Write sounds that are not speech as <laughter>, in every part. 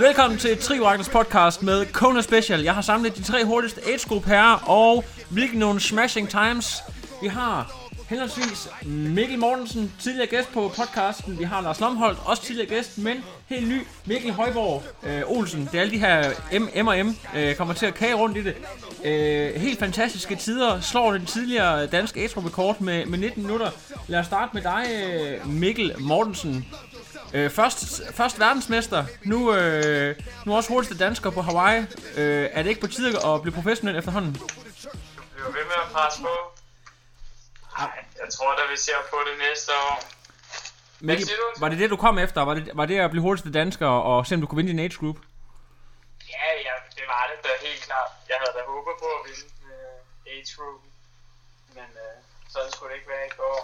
Velkommen til Trioraktors podcast med Kona Special. Jeg har samlet de tre hurtigste age group herrer og hvilke nogle smashing times. Vi har henholdsvis Mikkel Mortensen, tidligere gæst på podcasten. Vi har Lars Lomholdt, også tidligere gæst, men helt ny Mikkel Højborg øh, Olsen. Det er alle de her M, M og M, øh, kommer til at kage rundt i det. Øh, helt fantastiske tider. Slår den tidligere danske age group rekord med, med 19 minutter. Lad os starte med dig, øh, Mikkel Mortensen. Øh, først, først verdensmester, nu, øh, nu også hurtigste dansker på Hawaii. Øh, er det ikke på tide at blive professionel efterhånden? bliver ved med at presse på. Ej, jeg tror da, vi ser på det næste år. Mikkel, var det det, du kom efter? Var det, var det at blive hurtigste dansker og se, om du kunne vinde din age group? Ja, ja, det var det da helt klart. Jeg havde da håbet på at vinde øh, age group. Men øh, sådan skulle det ikke være i går.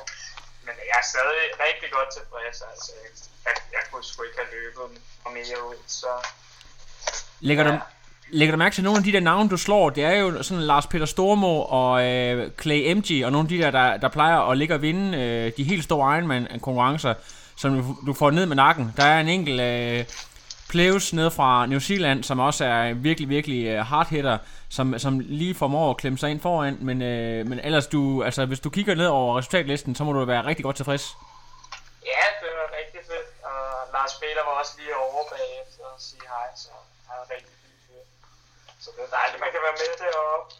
Men jeg er stadig rigtig godt tilfreds. Altså, jeg, jeg, kunne sgu ikke have løbet mere ud, så Lægger du, Ja. lægger du mærke til nogle af de der navne, du slår? Det er jo sådan Lars Peter Stormo og øh, Clay MG og nogle af de der, der, der plejer at ligge og vinde øh, de helt store Ironman-konkurrencer, som du, du får ned med nakken. Der er en enkelt øh, Pleus nede fra New Zealand, som også er virkelig, virkelig øh, hard hitter, som, som lige formår at klemme sig ind foran, men, øh, men ellers, du, altså, hvis du kigger ned over resultatlisten, så må du være rigtig godt tilfreds. ja, det var rigtig fedt. Og Lars Peter var også lige over bagefter og sige hej, så han var rigtig fint. Så det er dejligt, man kan være med deroppe.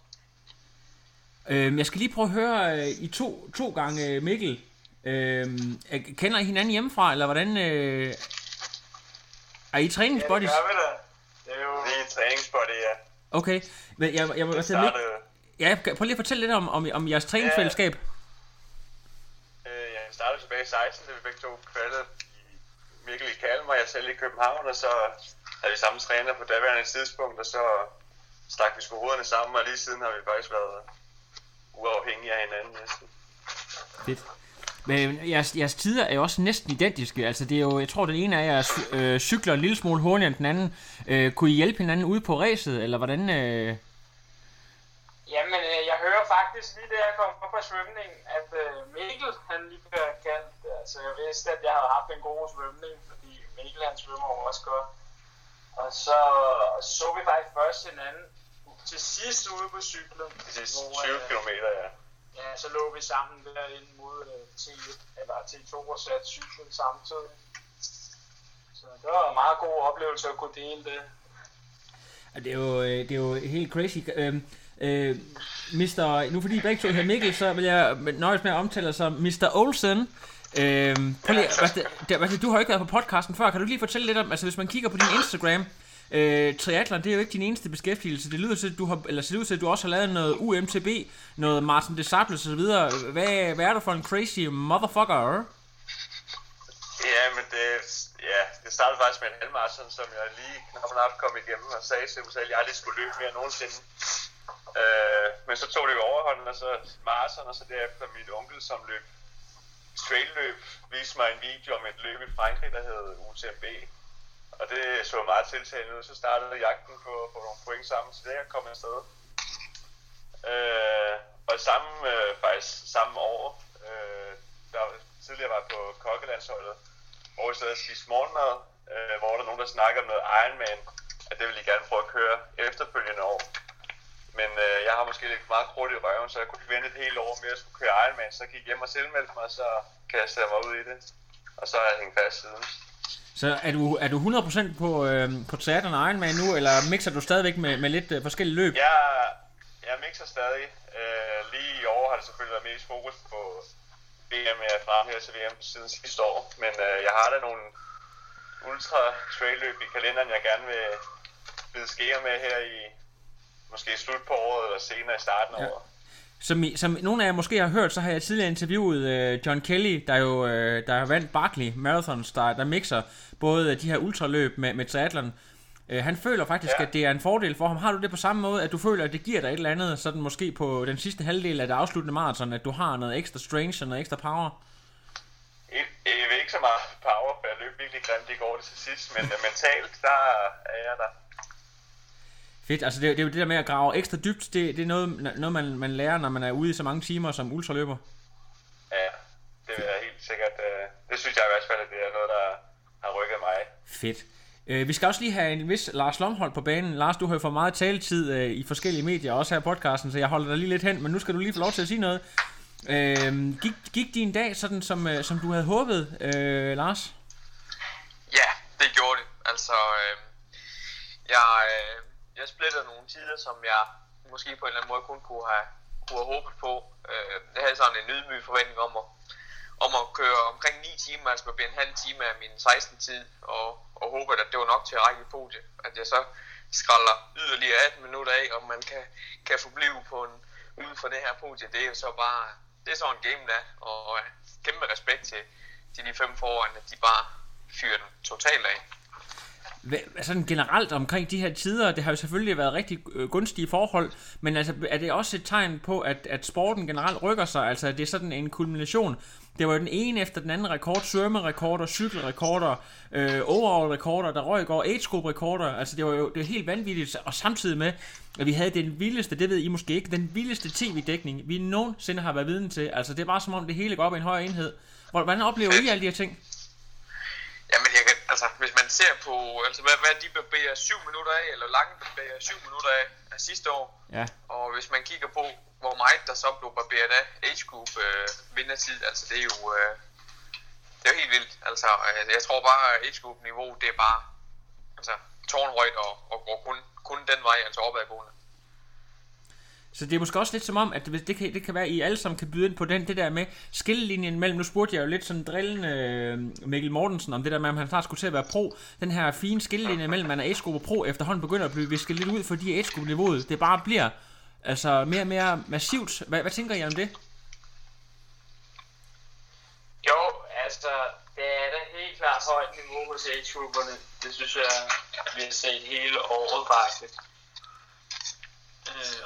Øh, jeg skal lige prøve at høre øh, i to, to gange øh, Mikkel. Øh, er- kender I hinanden hjemmefra, eller hvordan... Øh, er I Ja, det træningsbuddies? gør vi da. Det er jo... Vi er træningsbody, ja. Okay, men jeg, jeg, jeg, Det jeg, startede, jeg, ja, prøv lige at fortælle lidt om, om, om jeres træningsfællesskab. øh, ja, vi startede tilbage i 16, da vi begge to kvalgte i Mikkel i Kalmar, jeg selv i København, og så havde vi samme træner på daværende tidspunkt, og så stak vi sgu hovederne sammen, og lige siden har vi faktisk været uafhængige af hinanden næsten. Fedt. Men jeres, jeres tider er jo også næsten identiske. Altså det er jo, jeg tror den ene af jer øh, cykler en lille smule hurtigere end den anden. Øh, kunne I hjælpe hinanden ude på ræset, eller hvordan? Øh... Jamen, øh, jeg hører faktisk lige da jeg kom op fra svømning, at øh, Mikkel, han lige bliver kaldt. Altså, jeg vidste, at jeg havde haft en god svømning, fordi Mikkel, han svømmer jo også godt. Og så så vi faktisk først hinanden til sidst ude på cyklen. De sidste hvor, 20 øh, km, ja. Ja, så lå vi sammen derinde mod øh, T1, eller T2 og satte cyklen samtidig. Så det var en meget god oplevelse at kunne dele det. Ja, Det er jo, øh, det er jo helt crazy. Øh, øh, Mr. Nu fordi I begge to hedder Mikkel, så vil jeg nøjes med at omtale dig som Mr. Olsen. Øh, prøv lige, hvad det, det, hvad det, du har jo ikke været på podcasten før. Kan du lige fortælle lidt om, altså hvis man kigger på din Instagram, øh, triathlon, det er jo ikke din eneste beskæftigelse. Det lyder til, at du har, eller det lyder til, at du også har lavet noget UMTB, noget Martin Desables og så videre. Hvad, hvad er du for en crazy motherfucker? Ja, men det, ja, det startede faktisk med en halvmarathon, som jeg lige knap og kom igennem og sagde til mig selv, at jeg aldrig skulle løbe mere nogensinde. Øh, men så tog det jo overhånden, og så marathon, og så derefter mit onkel, som løb trailløb, viste mig en video om et løb i Frankrig, der hed UTMB. Og det så meget tiltalende ud. Så startede jagten på, på nogle point sammen, så det kom jeg afsted. Øh, og samme, øh, faktisk samme år, øh, der tidligere var på kokkelandsholdet, hvor vi sad og spiste morgenmad, øh, hvor der er nogen, der snakker om noget Ironman, at det vil de gerne prøve at køre efterfølgende år. Men øh, jeg har måske lidt meget krudt i røven, så jeg kunne vente et helt år med at skulle køre Ironman. Så jeg hjem og selvmeldte mig, og så kastede jeg mig ud i det. Og så har jeg hængt fast siden. Så er du, er du 100% på, øh, på triathlon og Ironman nu, eller mixer du stadigvæk med, med lidt øh, forskellige løb? Jeg, jeg mixer stadig. Øh, lige i år har det selvfølgelig været mest fokus på VM er frem her til VM siden sidste år. Men øh, jeg har da nogle ultra trail løb i kalenderen, jeg gerne vil bide skære med her i måske slut på året eller senere i starten af Ja. året. Som, I- som nogle af jer måske har hørt, så har jeg tidligere interviewet øh, John Kelly, der jo øh, der har vandt Barkley Marathons, der, der mixer både de her ultraløb med, med triathlon. Øh, han føler faktisk, ja. At det er en fordel for ham. Har du det på samme måde, at du føler, at det giver dig et eller andet, sådan måske på den sidste halvdel af det afsluttende maraton, at du har noget ekstra strength og noget ekstra power? Jeg, jeg ved ikke så meget power, for jeg løb virkelig grimt i går til sidst, men øh, mentalt, der er jeg der. Fedt, altså det, er- det er jo det der med at grave ekstra dybt, det, det er noget, noget man, man lærer, når man er ude i så mange timer som ultraløber. Ja, det er helt sikkert. Øh, det synes jeg i hvert fald, at det er noget, der har rykket mig. Fedt. Øh, vi skal også lige have en vis Lars Lomholdt på banen. Lars, du har jo fået meget taletid øh, i forskellige medier, også her i podcasten, så jeg holder dig lige lidt hen, men nu skal du lige få lov til at sige noget. Øh, gik, gik din dag sådan, som, øh, som du havde håbet, øh, Lars? Ja, det gjorde det. Altså, øh, jeg, øh, jeg splittede nogle tider, som jeg måske på en eller anden måde kun kunne have, kunne have håbet på. Øh, jeg havde sådan en ydmyg forventning om at, om at køre omkring 9 timer, altså blive en halv time af min 16-tid, og, og håbe, at det var nok til at række i podiet. At jeg så skralder yderligere 18 minutter af, og man kan, kan forblive på en, ude for det her podie, det er jo så bare, det er sådan en game der, og øh, kæmpe respekt til, til de fem foran, at de bare fyrer den totalt af. Hvad- Sådan generelt omkring de her tider, det har jo selvfølgelig været rigtig øh, gunstige forhold, men altså, er det også et tegn på, at, at sporten generelt rykker sig? Altså, det er sådan en kulmination. Det var jo den ene efter den anden rekord, svømmerekorder, cykelrekorder, øh, overall-rekorder, der røg går, age group rekorder altså det var jo det var helt vanvittigt, og samtidig med, at vi havde den vildeste, det ved I måske ikke, den vildeste tv-dækning, vi nogensinde har været viden til. Altså, det er bare som om det hele går op i en højere enhed. Hvor- Hvordan oplever I alle de her ting? Altså, hvis man ser på, altså, hvad, hvad de barberer 7 minutter af, eller lange barberer 7 minutter af, af sidste år, Ja. og hvis man kigger på, hvor meget der så blev barberet af age group øh, vindertid, altså det er jo, øh, det er jo helt vildt. Altså, øh, jeg tror bare, at age group niveau, det er bare, altså, tårnhøjt og, og går kun, kun den vej, altså opadgående. Så det er måske også lidt som om, at det, det, kan, det kan være, at I alle sammen kan byde ind på den, det der med skillelinjen mellem, nu spurgte jeg jo lidt sådan drillende øh, Mikkel Mortensen om det der med, om han snart skulle til at være pro. Den her fine skillelinje mellem, man er age og pro, efterhånden begynder at blive visket lidt ud, fordi age niveauet det bare bliver altså mere og mere massivt. Hvad, hvad tænker I om det? Jo, altså, det er da helt klart højt niveau hos age-grupperne. Det synes jeg, vi har set hele året faktisk.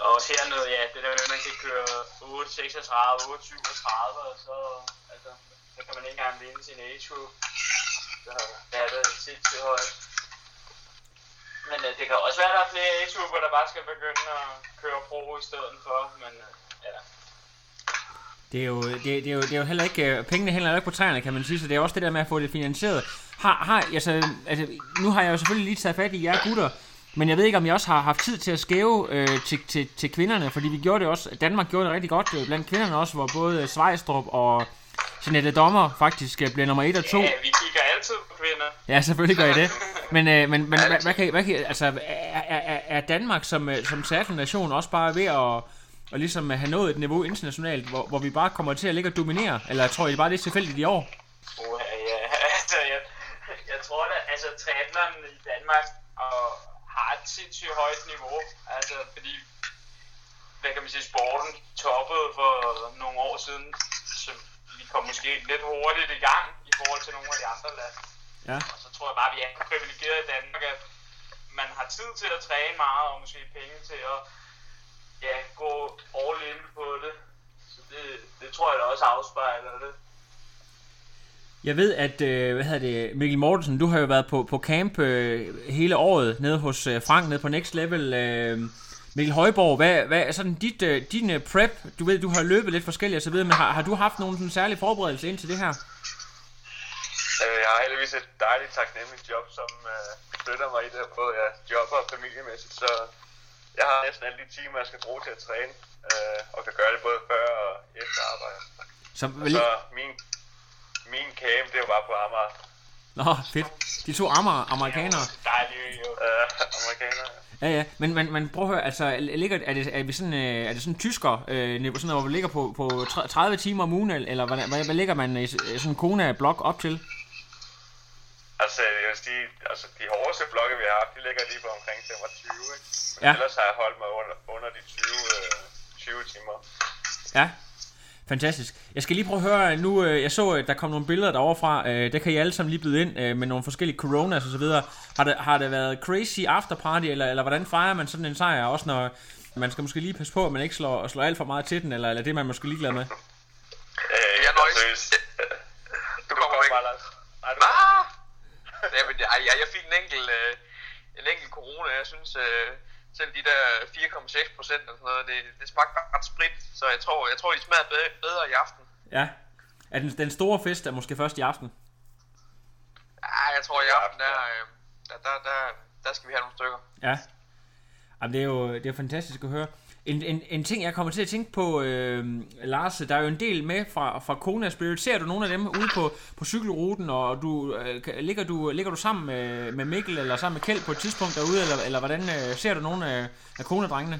Og her hernede, ja, det der med, at man kan køre 8, 36, 8, 37, og så, altså, så kan man ikke engang vinde sin age-group. Så det er det sindssygt højt. Men øh, det kan også være, at der er flere age der bare skal begynde at køre pro i stedet for, men øh, ja, Det er jo, det, det er jo, det er jo heller ikke, øh, pengene heller ikke på træerne, kan man sige, så det er også det der med at få det finansieret. Har, har, altså, altså, nu har jeg jo selvfølgelig lige taget fat i jer gutter, men jeg ved ikke, om jeg også har haft tid til at skæve øh, til, til, til kvinderne, fordi vi gjorde det også, Danmark gjorde det rigtig godt øh, blandt kvinderne også, hvor både Svejstrup og Jeanette Dommer faktisk øh, blev nummer 1 og 2. ja, vi kigger altid på kvinder. Ja, selvfølgelig gør I det. <laughs> Men, øh, men, men hvad, hvad, kan, hvad kan, altså, er, er, er- Danmark som, øh, som nation også bare ved at, og ligesom have nået et niveau internationalt, hvor, hvor vi bare kommer til at ligge og dominere? Eller tror I bare, det er tilfældigt i år? Uh, ja, <laughs> altså, jeg, jeg tror da, altså, triathlon i Danmark og sindssygt højt niveau. Altså, fordi, hvad kan man sige, sporten toppede for nogle år siden, så vi kom måske lidt hurtigt i gang i forhold til nogle af de andre lande. Ja. Og så tror jeg bare, at vi er privilegeret i Danmark, at man har tid til at træne meget, og måske penge til at ja, gå all in på det. Så det, det tror jeg da også afspejler det. Jeg ved, at øh, hvad hedder det, Mikkel Mortensen, du har jo været på, på camp øh, hele året nede hos øh, Frank, nede på Next Level. Øh, Mikkel Højborg, hvad, hvad er sådan dit, øh, din øh, prep? Du ved, du har løbet lidt forskelligt og så videre, men har, har du haft nogen sådan særlig forberedelse ind til det her? Jeg har heldigvis et dejligt taknemmeligt job, som øh, støtter mig i det, både jeg jobber og familiemæssigt, så jeg har næsten alle de timer, jeg skal bruge til at træne, øh, og kan gøre det både før og efter arbejde. Så, Og så min, min camp, det var bare på Amager. Nå, fedt. De to ammer, amerikanere. Dejligt jo. Øh, amerikanere. Ja, ja. Men, men, men prøv at høre, altså, ligger, er, det, er, vi sådan, øh, er det sådan tysker, øh, sådan, hvor vi ligger på, på 30 timer om ugen, eller hvad, hvad, hvad ligger man i sådan en Kona-blok op til? Altså, jeg vil sige, altså, de hårdeste blokke, vi har haft, de ligger lige på omkring 25, ikke? Men ja. ellers har jeg holdt mig under, under de 20, øh, 20 timer. Ja, fantastisk. Jeg skal lige prøve at høre, nu øh, jeg så, at der kom nogle billeder derovre fra, øh, det kan I alle sammen lige byde ind øh, med nogle forskellige coronas og så videre. Har det, har det været crazy afterparty, eller, eller hvordan fejrer man sådan en sejr, også når man skal måske lige passe på, at man ikke slår, slår alt for meget til den, eller, eller det er man måske ligeglad med? Øh, Jeg nøjes. <laughs> Du kommer ikke. Nej, du Ah! Jamen, jeg, jeg fik en enkelt, øh, en enkelt corona. Jeg synes, øh, selv de der 4,6 procent og sådan noget, det, det smagte ret sprit. Så jeg tror, jeg tror de smager bedre, bedre i aften. Ja. Er den, den store fest er måske først i aften? Ja, jeg tror i aften, der, øh, der, der, der, der skal vi have nogle stykker. Ja. Jamen, det er jo det er jo fantastisk at høre. En, en, en ting, jeg kommer til at tænke på, øh, Lars, der er jo en del med fra, fra Kona Spirit. Ser du nogle af dem ude på, på cykelruten, og du, øh, ligger, du, ligger du sammen med, med Mikkel eller sammen med Kjeld på et tidspunkt derude, eller, eller hvordan øh, ser du nogle af, af Kona-drengene?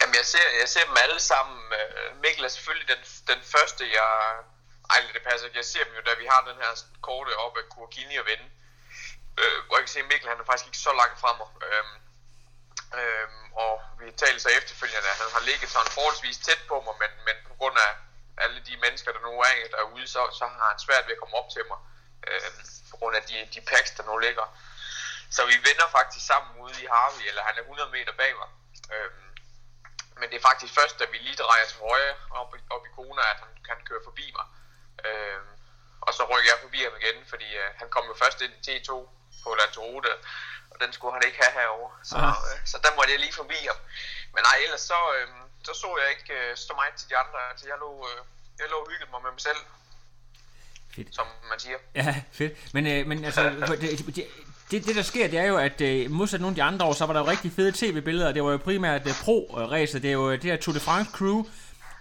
Jamen, jeg ser, jeg ser dem alle sammen. Øh, Mikkel er selvfølgelig den, den første, jeg... Ej, det passer. Jeg ser dem jo, da vi har den her korte op af Kurkini og vende. Øh, hvor jeg kan se, at Mikkel han er faktisk ikke så langt fremme. Øh, Øhm, og vi talte så efterfølgende, at han har ligget sådan forholdsvis tæt på mig, men, men på grund af alle de mennesker, der nu er derude, så, så har han svært ved at komme op til mig. Øhm, på grund af de, de packs, der nu ligger. Så vi vender faktisk sammen ude i Harvey, eller han er 100 meter bag mig. Øhm, men det er faktisk først, da vi lige drejer til højre op, op i Kona, at han kan køre forbi mig. Øhm, og så rykker jeg forbi ham igen, fordi øh, han kom jo først ind i T2 på Lanzarote, og den skulle han ikke have herovre. Så, Aha. øh, så der måtte jeg lige forbi ham. Men nej, ellers så, øh, så så jeg ikke øh, så meget til de andre. Altså, jeg lå, øh, jeg lå og hyggede mig med mig selv, Fedt. som man siger. Ja, fedt. Men, øh, men altså, det, det, det, det der sker, det er jo, at øh, modsat nogle af de andre år, så var der jo rigtig fede tv-billeder. Det var jo primært uh, pro-ræset. Det er jo øh, det her Tour de France crew,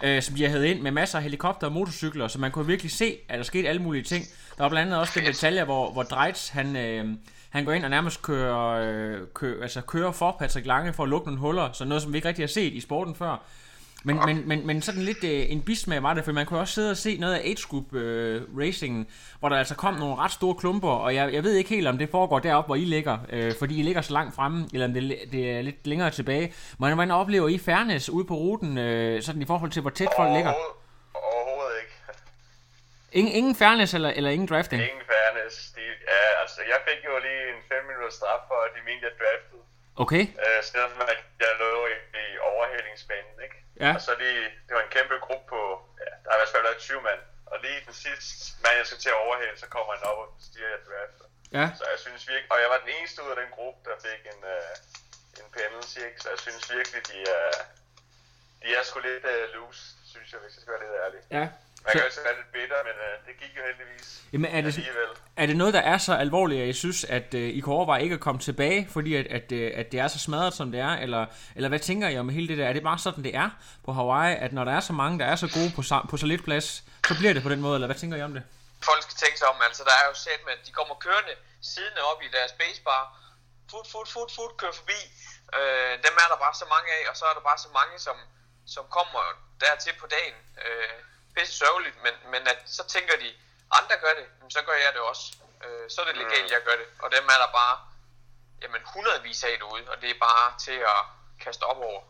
øh, som de har hævet ind med masser af helikopter og motorcykler, så man kunne virkelig se, at der skete alle mulige ting. Der var blandt andet også den detalje, hvor, hvor Dreitz, han, øh, han går ind og nærmest kører, øh, kører, altså kører for Patrick Lange for at lukke nogle huller, så noget, som vi ikke rigtig har set i sporten før. Men, men, men, men sådan lidt øh, en bismag var det, for man kunne også sidde og se noget af age group øh, racingen, hvor der altså kom nogle ret store klumper, og jeg, jeg ved ikke helt, om det foregår deroppe, hvor I ligger, øh, fordi I ligger så langt fremme, eller om det, det er lidt længere tilbage. Men hvordan oplever I fairness ude på ruten, øh, sådan i forhold til, hvor tæt folk ligger? Overhovedet. Ingen, ingen fairness eller, eller ingen drafting? Ingen fairness. De, ja, altså, jeg fik jo lige en 5 minutter straf for, at de mente, jeg draftede. Okay, Øh, selvom at jeg lå i, i overhalingsbanen, ikke? Ja. Og så lige, det var en kæmpe gruppe på, ja, der har i hvert fald været 20 mand. Og lige den sidste mand, jeg skal til at overhale, så kommer han op og siger, at jeg drafter. ja. Så jeg synes virkelig, og jeg var den eneste ud af den gruppe, der fik en, uh, en penalty, ikke? Så jeg synes virkelig, de er, de er sgu lidt uh, loose, synes jeg, hvis jeg skal være lidt ærlig. ja. Man kan Så, også være lidt bitter, men uh, det gik jo heldigvis jamen, er, det, alligevel. er det noget, der er så alvorligt, at I synes, at øh, I kan overveje ikke at komme tilbage, fordi at, at, øh, at det er så smadret, som det er? Eller, eller hvad tænker I om hele det der? Er det bare sådan, det er på Hawaii, at når der er så mange, der er så gode på, på så lidt plads, så bliver det på den måde, eller hvad tænker I om det? folk skal tænke sig om, altså der er jo set med, at de kommer kørende siddende op i deres spacebar, fut, fut, fut, fut, kører forbi. Øh, dem er der bare så mange af, og så er der bare så mange, som, som kommer dertil på dagen. Øh, pisse sørgeligt, men, men at, så tænker de, andre gør det, så gør jeg det også. Øh, så er det legalt, jeg gør det. Og dem er der bare jamen, hundredvis af derude, og det er bare til at kaste op over.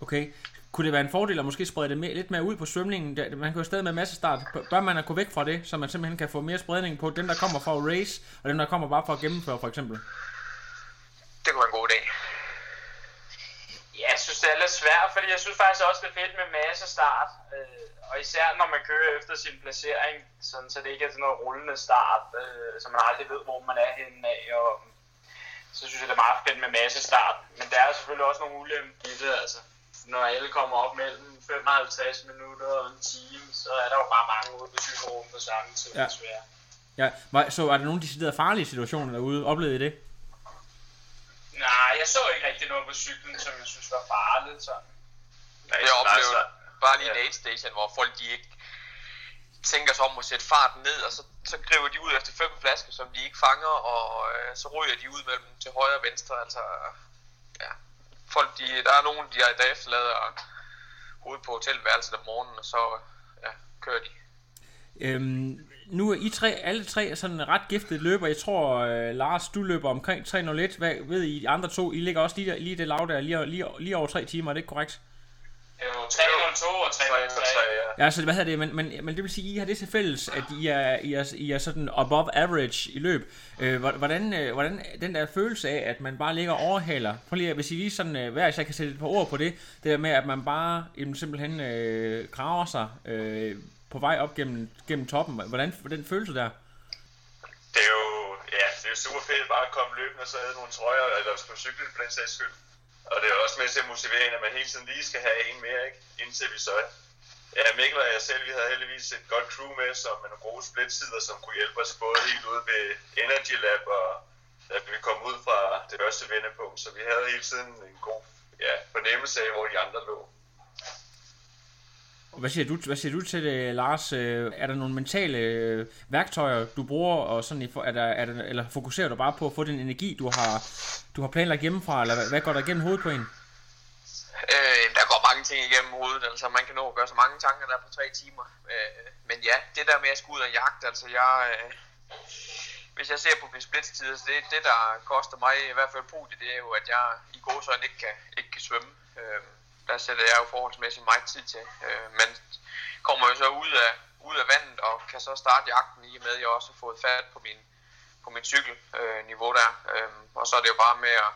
Okay. Kunne det være en fordel at måske sprede det mere, lidt mere ud på svømningen? Man kan jo stadig med masse start. Bør man at gå væk fra det, så man simpelthen kan få mere spredning på dem, der kommer for at race, og dem, der kommer bare for at gennemføre, for eksempel? Det kunne være en god idé. Ja, jeg synes, det er lidt svært, fordi jeg synes faktisk også, det er fedt med masse start. Øh, og især når man kører efter sin placering, sådan, så det ikke er sådan noget rullende start, øh, så man aldrig ved, hvor man er henne af. Og, så synes jeg, det er meget fedt med masse start. Men der er selvfølgelig også nogle ulemper i det, altså. Når alle kommer op mellem 55 minutter og en time, så er der jo bare mange ude på cykelrummet på samme tid, Ja. desværre. Ja, så er der nogle deciderede farlige situationer derude? Oplevede I det? Nej, jeg så ikke rigtig noget på cyklen, som jeg synes var farligt. Sådan. Nej, Jeg så oplevede bare lige en aid station, hvor folk de ikke tænker sig om at sætte farten ned, og så, så griber de ud efter fem flasker, som de ikke fanger, og øh, så ryger de ud mellem til højre og venstre. Altså, ja. Folk, de, der er nogen, de, der efterlader hovedet på hotelværelset om morgenen, og så ja, kører de. Øhm, nu er I tre, alle tre er sådan ret giftet løber. Jeg tror, øh, Lars, du løber omkring 3.01. Hvad ved I, de andre to? I ligger også lige, der, lige det lav der, lige, lige, lige over tre timer, er det ikke korrekt? Jo, 302 og 303. ja. Så hvad hedder det, men, men, men det vil sige, at I har det til fælles, at I er, I er, I er sådan above average i løb. Øh, hvor- hvordan, øh, hvordan den der følelse af, at man bare ligger og overhaler, prøv lige, at- hvis I lige sådan, øh, hver især kan sætte et par ord på det, det der med, at man bare jamen, simpelthen øh, graver sig øh, på vej op gennem, gennem toppen. Hvordan den følelse der? Det er jo, ja, det er super fedt bare at komme løbende og så have nogle trøjer, eller på cyklen for den sags skyld. Og det er også med til at motivere en, at man hele tiden lige skal have en mere, ikke? Indtil vi så Ja, Mikkel og jeg selv, vi havde heldigvis et godt crew med, som med nogle gode splitsider, som kunne hjælpe os både helt ude ved Energy Lab, og da vi kom ud fra det første vendepunkt. Så vi havde hele tiden en god ja, fornemmelse af, hvor de andre lå. Hvad siger du, hvad siger du til det, Lars? Øh, er der nogle mentale øh, værktøjer, du bruger, og sådan, er der, er der, eller fokuserer du bare på at få den energi, du har, du har planlagt hjemmefra, eller hvad, går der igennem hovedet på en? Øh, der går mange ting igennem hovedet, altså man kan nå at gøre så mange tanker der på tre timer. Øh, men ja, det der med at skulle ud og jagte, altså jeg... Øh, hvis jeg ser på min splitstider, så altså det, det der koster mig i hvert fald podiet, det er jo, at jeg i gode så ikke kan, ikke kan svømme. Øh, der sætter jeg jo forholdsmæssigt meget tid til. Øh, men kommer jo så ud af, ud af vandet og kan så starte jagten i og med, at jeg også har fået fat på min, på min cykelniveau øh, niveau der. Øh, og så er det jo bare med at,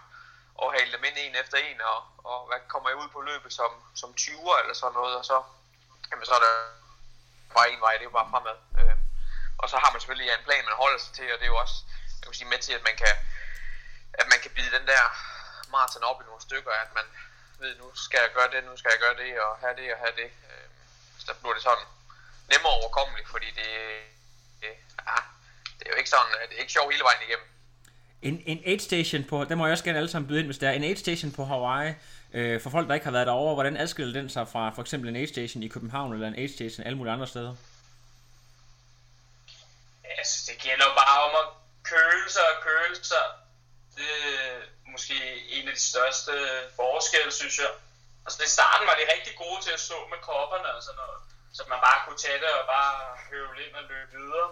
at hale dem ind en efter en, og, og hvad kommer jeg ud på løbet som, som 20'er eller sådan noget, og så, jamen, så er der bare en vej, det er jo bare fremad. Øh, og så har man selvfølgelig en plan, man holder sig til, og det er jo også jeg kan sige, med til, at man kan, at man kan bide den der maraton op i nogle stykker, at man ved, nu skal jeg gøre det, nu skal jeg gøre det, og have det, og have det. Øh, så der bliver det sådan nemmere overkommeligt, fordi det, det, ja, det er jo ikke sådan, det er ikke sjovt hele vejen igennem. En, en aid station på, den må jeg også gerne alle sammen byde ind, hvis der er en aid station på Hawaii, øh, for folk, der ikke har været derovre, hvordan adskiller den sig fra for eksempel en aid station i København, eller en aid station alle mulige andre steder? Altså, det gælder bare om at køle sig og køle sig. Det måske en af de største forskelle, synes jeg. Altså, i starten var de rigtig gode til at stå med kopperne og sådan noget. Så man bare kunne tage det og bare høvle ind og løbe videre.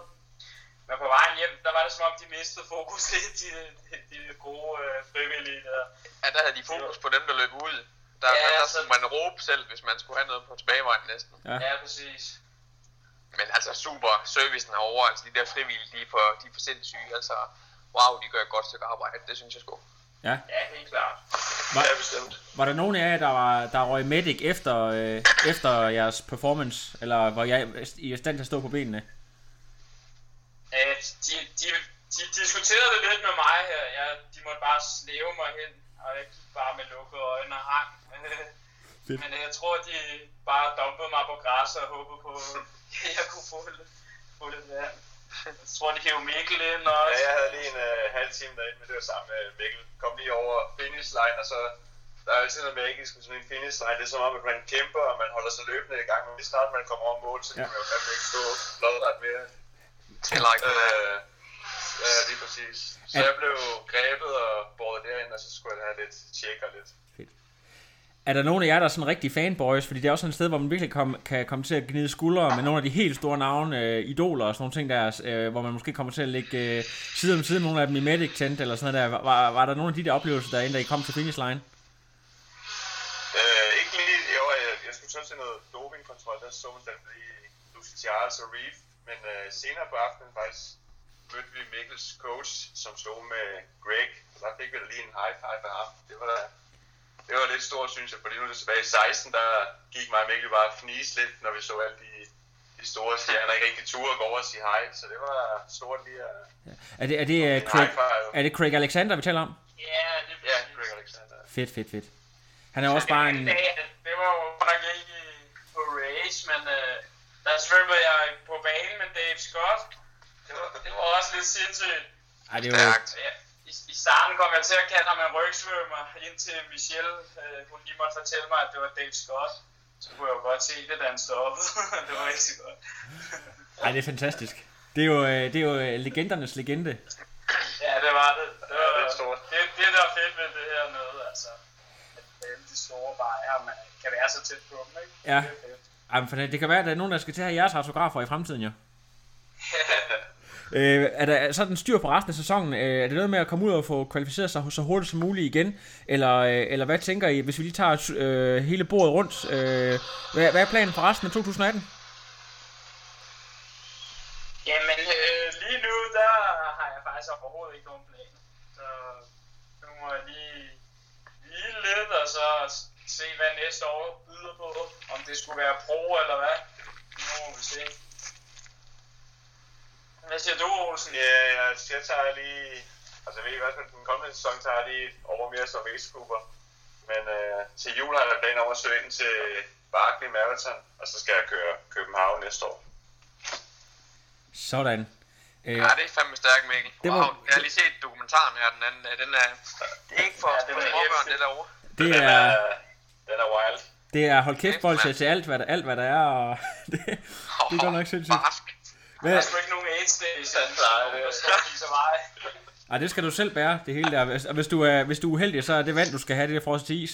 Men på vejen hjem, der var det som om, de mistede fokus <laughs> lidt, de, de, de gode øh, frivillige der. Ja, der havde de fokus på dem, der løb ud. Der, Ja, der, der så- skulle man råbe selv, hvis man skulle have noget på tilbagevejen næsten. Ja. Ja, præcis. Men altså super servicen herovre, altså de der frivillige, de er for, de er for sindssyge. Altså, wow, de gør et godt stykke arbejde, det synes jeg sgu. Ja. Ja, helt klart. Var, Ja, bestemt. var der nogen af jer, der, var, der røg medic efter, øh, efter jeres performance, eller var jeg i stand til at stå på benene? Øh, de, de, de diskuterede det lidt med mig her. Jeg, de måtte bare slæve mig hen, og jeg gik bare med lukkede øjne og hang. <laughs> Fedt. Men jeg tror, de bare dumpede mig på græs og håbede på, <laughs> at jeg kunne få lidt, få lidt vand. Jeg tror, de hævde Mikkel ind også. Ja, jeg havde lige en øh, halv time derinde, men det var sammen med Mikkel. Kom lige over finish line, og så... Der er altid noget magisk med sådan en finish line. Det er som om, at man kæmper, og man holder sig løbende i gang. Men lige snart man kommer over mål, så kan Ja. man jo fandme ikke stå lodret mere. Til like Øh, ja, lige præcis. Så jeg blev grebet og båret derind, og så skulle jeg have lidt tjek og lidt. Er der nogen af jer, der er sådan rigtig fanboys? Fordi det er også sådan et sted, hvor man virkelig kom, kan komme til at gnide skuldre med nogle af de helt store navne, øh, idoler og sådan nogle ting der, øh, hvor man måske kommer til at ligge øh, side om side med nogle af dem i Medic Tent eller sådan noget der. Var, var der nogle af de der oplevelser derinde, da I kom til finish line? Øh, ikke lige, jo, jeg, jeg skulle så til noget dopingkontrol, der så man den i Lucy Charles og Reef, men øh, senere på aftenen faktisk mødte vi Mikkels coach, som stod med Greg, og der fik vi da lige en high five af ham. Det var, det var lidt stort, synes jeg, fordi nu er det tilbage i 16, der gik mig og Mikkel bare fnise lidt, når vi så alle de, de store stjerner ikke rigtig ture gå over og sige hej, så det var stort lige at Er det, er det, uh, Craig, er det Craig Alexander, vi taler om? Ja, det Ja, Greg Alexander. Fedt, fedt, fedt. Han er også bare en... Det, det var jo nok ikke på race, men øh, der svømmede jeg på banen med Dave Scott. Det var, det var også lidt sindssygt. Ej, det er. Ja, i, I starten kom jeg til at kalde ham en rygsvømmer, indtil Michelle, øh, hun lige måtte fortælle mig, at det var Dave Scott. så kunne jeg jo godt se det, da han stoppede. <laughs> det var rigtig godt. Ej, det er fantastisk. Det er jo, øh, det er jo øh, legendernes legende. Ja, det var det. Det, var, det er stort. det, det der er fedt ved det her med, altså, at alle de store bajer, man kan være så tæt på dem, ikke? Ja. Det er fedt. Ej, men for det, det kan være, at der er nogen, der skal til at have jeres autografer i fremtiden, jo. <laughs> Øh, er der sådan styr på resten af sæsonen? Øh, er det noget med at komme ud og få kvalificeret sig så hurtigt som muligt igen? Eller, øh, eller hvad tænker I, hvis vi lige tager øh, hele bordet rundt? Øh, hvad, hvad er planen for resten af 2018? Jamen, øh, lige nu, der har jeg faktisk overhovedet ikke nogen plan. Så nu må jeg lige hvile lidt, og så se, hvad næste år byder på. Om det skulle være pro eller hvad. Nu må vi se. Hvad siger du, Olsen? Ja, jeg, jeg tager lige... Altså, jeg ved ikke, hvad med den kommende sæson tager jeg lige over mere som racegrupper. Men øh, til jul har jeg planer om at søge ind til Barkley Marathon, og så skal jeg køre København næste år. Sådan. Øh, Ja, det er fandme stærkt, Mikkel. Det Wow, var- jeg har lige set dokumentaren her, den anden. Den er, det er ikke for, Ja, ja, det det var for småbørn, det derovre. det Den er, er, den er wild. det er hold kæft bolsje til alt, hvad der, alt, hvad der er. Og <laughs> det, det er godt nok sindssygt. Barsk. Hvad, Der er sgu ikke nogen AIDS station, Nej, det- der og viser vej. ej, det skal du selv bære, det hele der. Hvis- Og hvis du er, hvis du er uheldig, så er det vand, du skal have, det er frosset til is.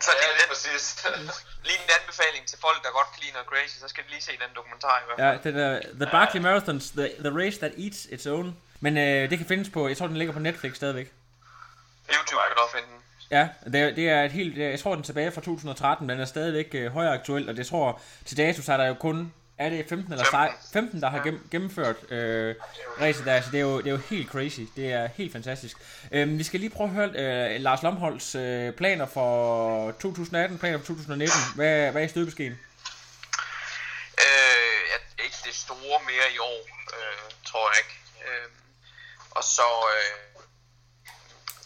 Så lige den, præcis. <laughs> lige en anbefaling til folk, der godt kan lide noget crazy, så skal de lige se den dokumentar i hvert fald. Ja, den er The Barkley Marathons, the, the Race That Eats Its Own. Men øh, det kan findes på, jeg tror den ligger på Netflix stadigvæk. YouTube kan du også finde den. Ja, det er, det er et helt, jeg tror den er tilbage fra 2013, men den er stadigvæk øh, højere aktuel, og det tror jeg, til dato så er der jo kun, er det 15 eller 16, 15, der har gennem, gennemført øh, racet der, så det er, jo, det er jo helt crazy, det er helt fantastisk. Øh, vi skal lige prøve at høre øh, Lars Lomholds øh, planer for 2018, planer for 2019, hvad, hvad er i støbeskeen? Øh, ja, ikke det store mere i år, øh, tror jeg ikke. Øh, og så, øh,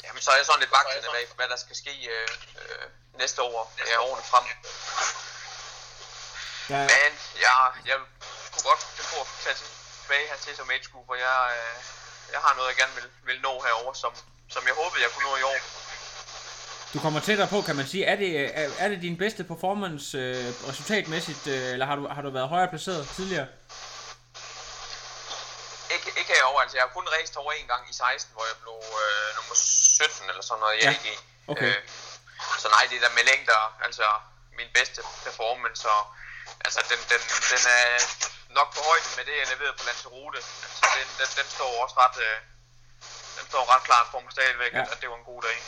jamen, så er jeg sådan lidt vagtende bag, hvad der skal ske øh, øh, næste år, ja, årene frem. Ja, Men jeg, jeg kunne godt finde på at tage tilbage her til som age group, og jeg, øh, jeg har noget, jeg gerne vil, vil nå herover, som, som jeg håbede, jeg kunne nå i år. Du kommer tættere på, kan man sige. Er det, er, er det din bedste performance øh, resultatmæssigt, øh, eller har du, har du været højere placeret tidligere? Ikke, ikke herover, altså jeg har kun racet over en gang i 16, hvor jeg blev øh, nummer 17 eller sådan noget i Ja, AG. okay. Øh, så nej, det er der med længder, altså min bedste performance, og altså den, den, den er nok på højde med det, jeg leverede på Lanzarote. Altså den, den, den står også ret, øh, den står ret klart for mig stadigvæk, Ja. at det var en god dag.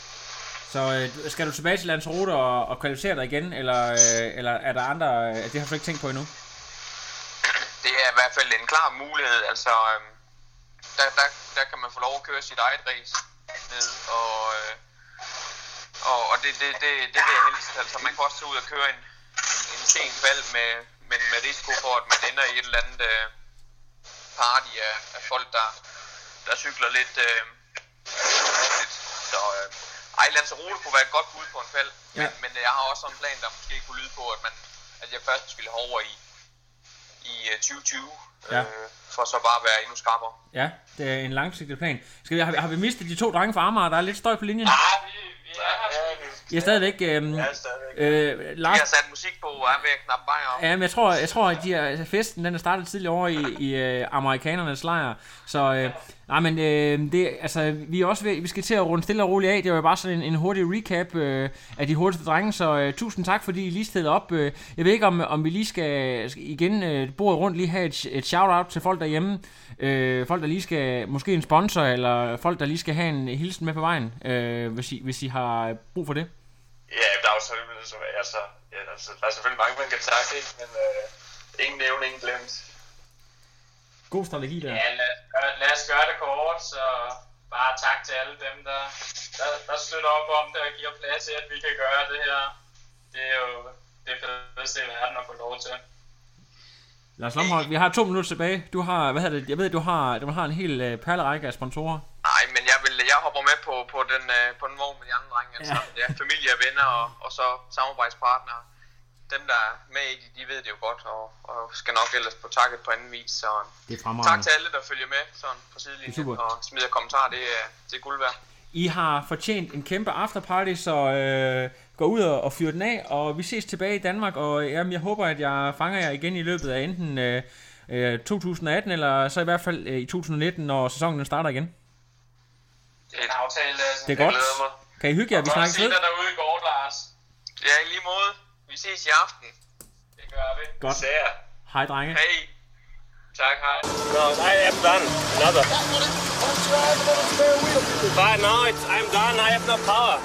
Så øh, skal du tilbage til Lanzarote og, og kvalificere dig igen, eller, øh, eller er der andre, øh, det har du ikke tænkt på endnu? det er i hvert fald en klar mulighed. Altså, øhm, der, der, der kan man få lov at køre sit eget race ned, og, øh, og, og det, det, det, det vil jeg helst. Altså, man kan også tage ud og køre en, en, en sen med, men med risiko for, at man ender i et eller andet øh, party af, af folk, der, der cykler lidt øh. Så øh, ej, Lanzarote kunne være et godt bud på en fald, Ja. men, men jeg har også en plan, der måske kunne lyde på, at, man, at jeg først ville over i, i øh, 2020, Ja. øh, for så bare at være endnu skarpere. Ja, det er en langsigtet plan. Skal vi, har, vi, har vi mistet de to drenge fra Amager? Der er lidt støj på linjen. Ah, vi, vi er her sgu. Jeg er stadigvæk... Øh, Ja, stadigvæk. øh, Jeg Lars, har sat musik på og er ved at knappe bajer op. Ja, men jeg tror, jeg tror at de er, festen den er startet tidligere over i, i øh, amerikanernes lejr. Så øh, nej, men øh, det, altså, vi er også ved, vi skal til at runde stille og roligt af. Det var jo bare sådan en, en hurtig recap øh, af de hurtigste drenge, så øh, tusind tak, fordi I lige stillede op. Øh, jeg ved ikke, om, om vi lige skal, skal igen øh, bordet rundt lige have et, et shout-out til folk derhjemme. Øh, folk, der lige skal, måske en sponsor, eller folk, der lige skal have en hilsen med på vejen, øh, hvis, I, hvis I har brug for det. Ja, der er jo selvfølgelig, altså, ja, altså, der er selvfølgelig mange, man kan takke, men øh, ingen nævne, ingen glemt. God strategi der. Ja, lad, lad os gøre det kort, så bare tak til alle dem, der, der, der støtter op om det og giver plads til, at vi kan gøre det her. Det er jo det fedeste i verden at få lov til. Lars Lomholdt, vi har to minutter tilbage. Du har, hvad hedder det, jeg ved, du har, du har en hel uh, perlerække af sponsorer. Nej, men jeg, vil, jeg hopper med på, på, den, øh, på den vogn med de andre drenge. Altså, ja. ja familie og venner og, og så samarbejdspartnere. Dem, der er med i det, de ved det jo godt, og, og skal nok ellers på takket på anden vis. Så Det er tak fremragende. til alle, der følger med sådan på sidelinjen super. og smider kommentarer. Det er, det er guld værd. I har fortjent en kæmpe afterparty, så øh, går ud og, og fyrer den af, og vi ses tilbage i Danmark, og jamen, jeg håber, at jeg fanger jer igen i løbet af enten øh, øh, 2018, eller så i hvert fald øh, i 2019, når sæsonen starter igen. Det er en aftale, Lasse. Det er godt. glæder mig. Kan I hygge jer? Vi snakkes se ved. dig derude i går, Lars. Ja, i lige måde. Vi ses i aften. Det gør vi. Godt. Ser. Hej, drenge. Hej. Tak, hej. No, I am done. Another. But no, it's, I'm done. I have no power.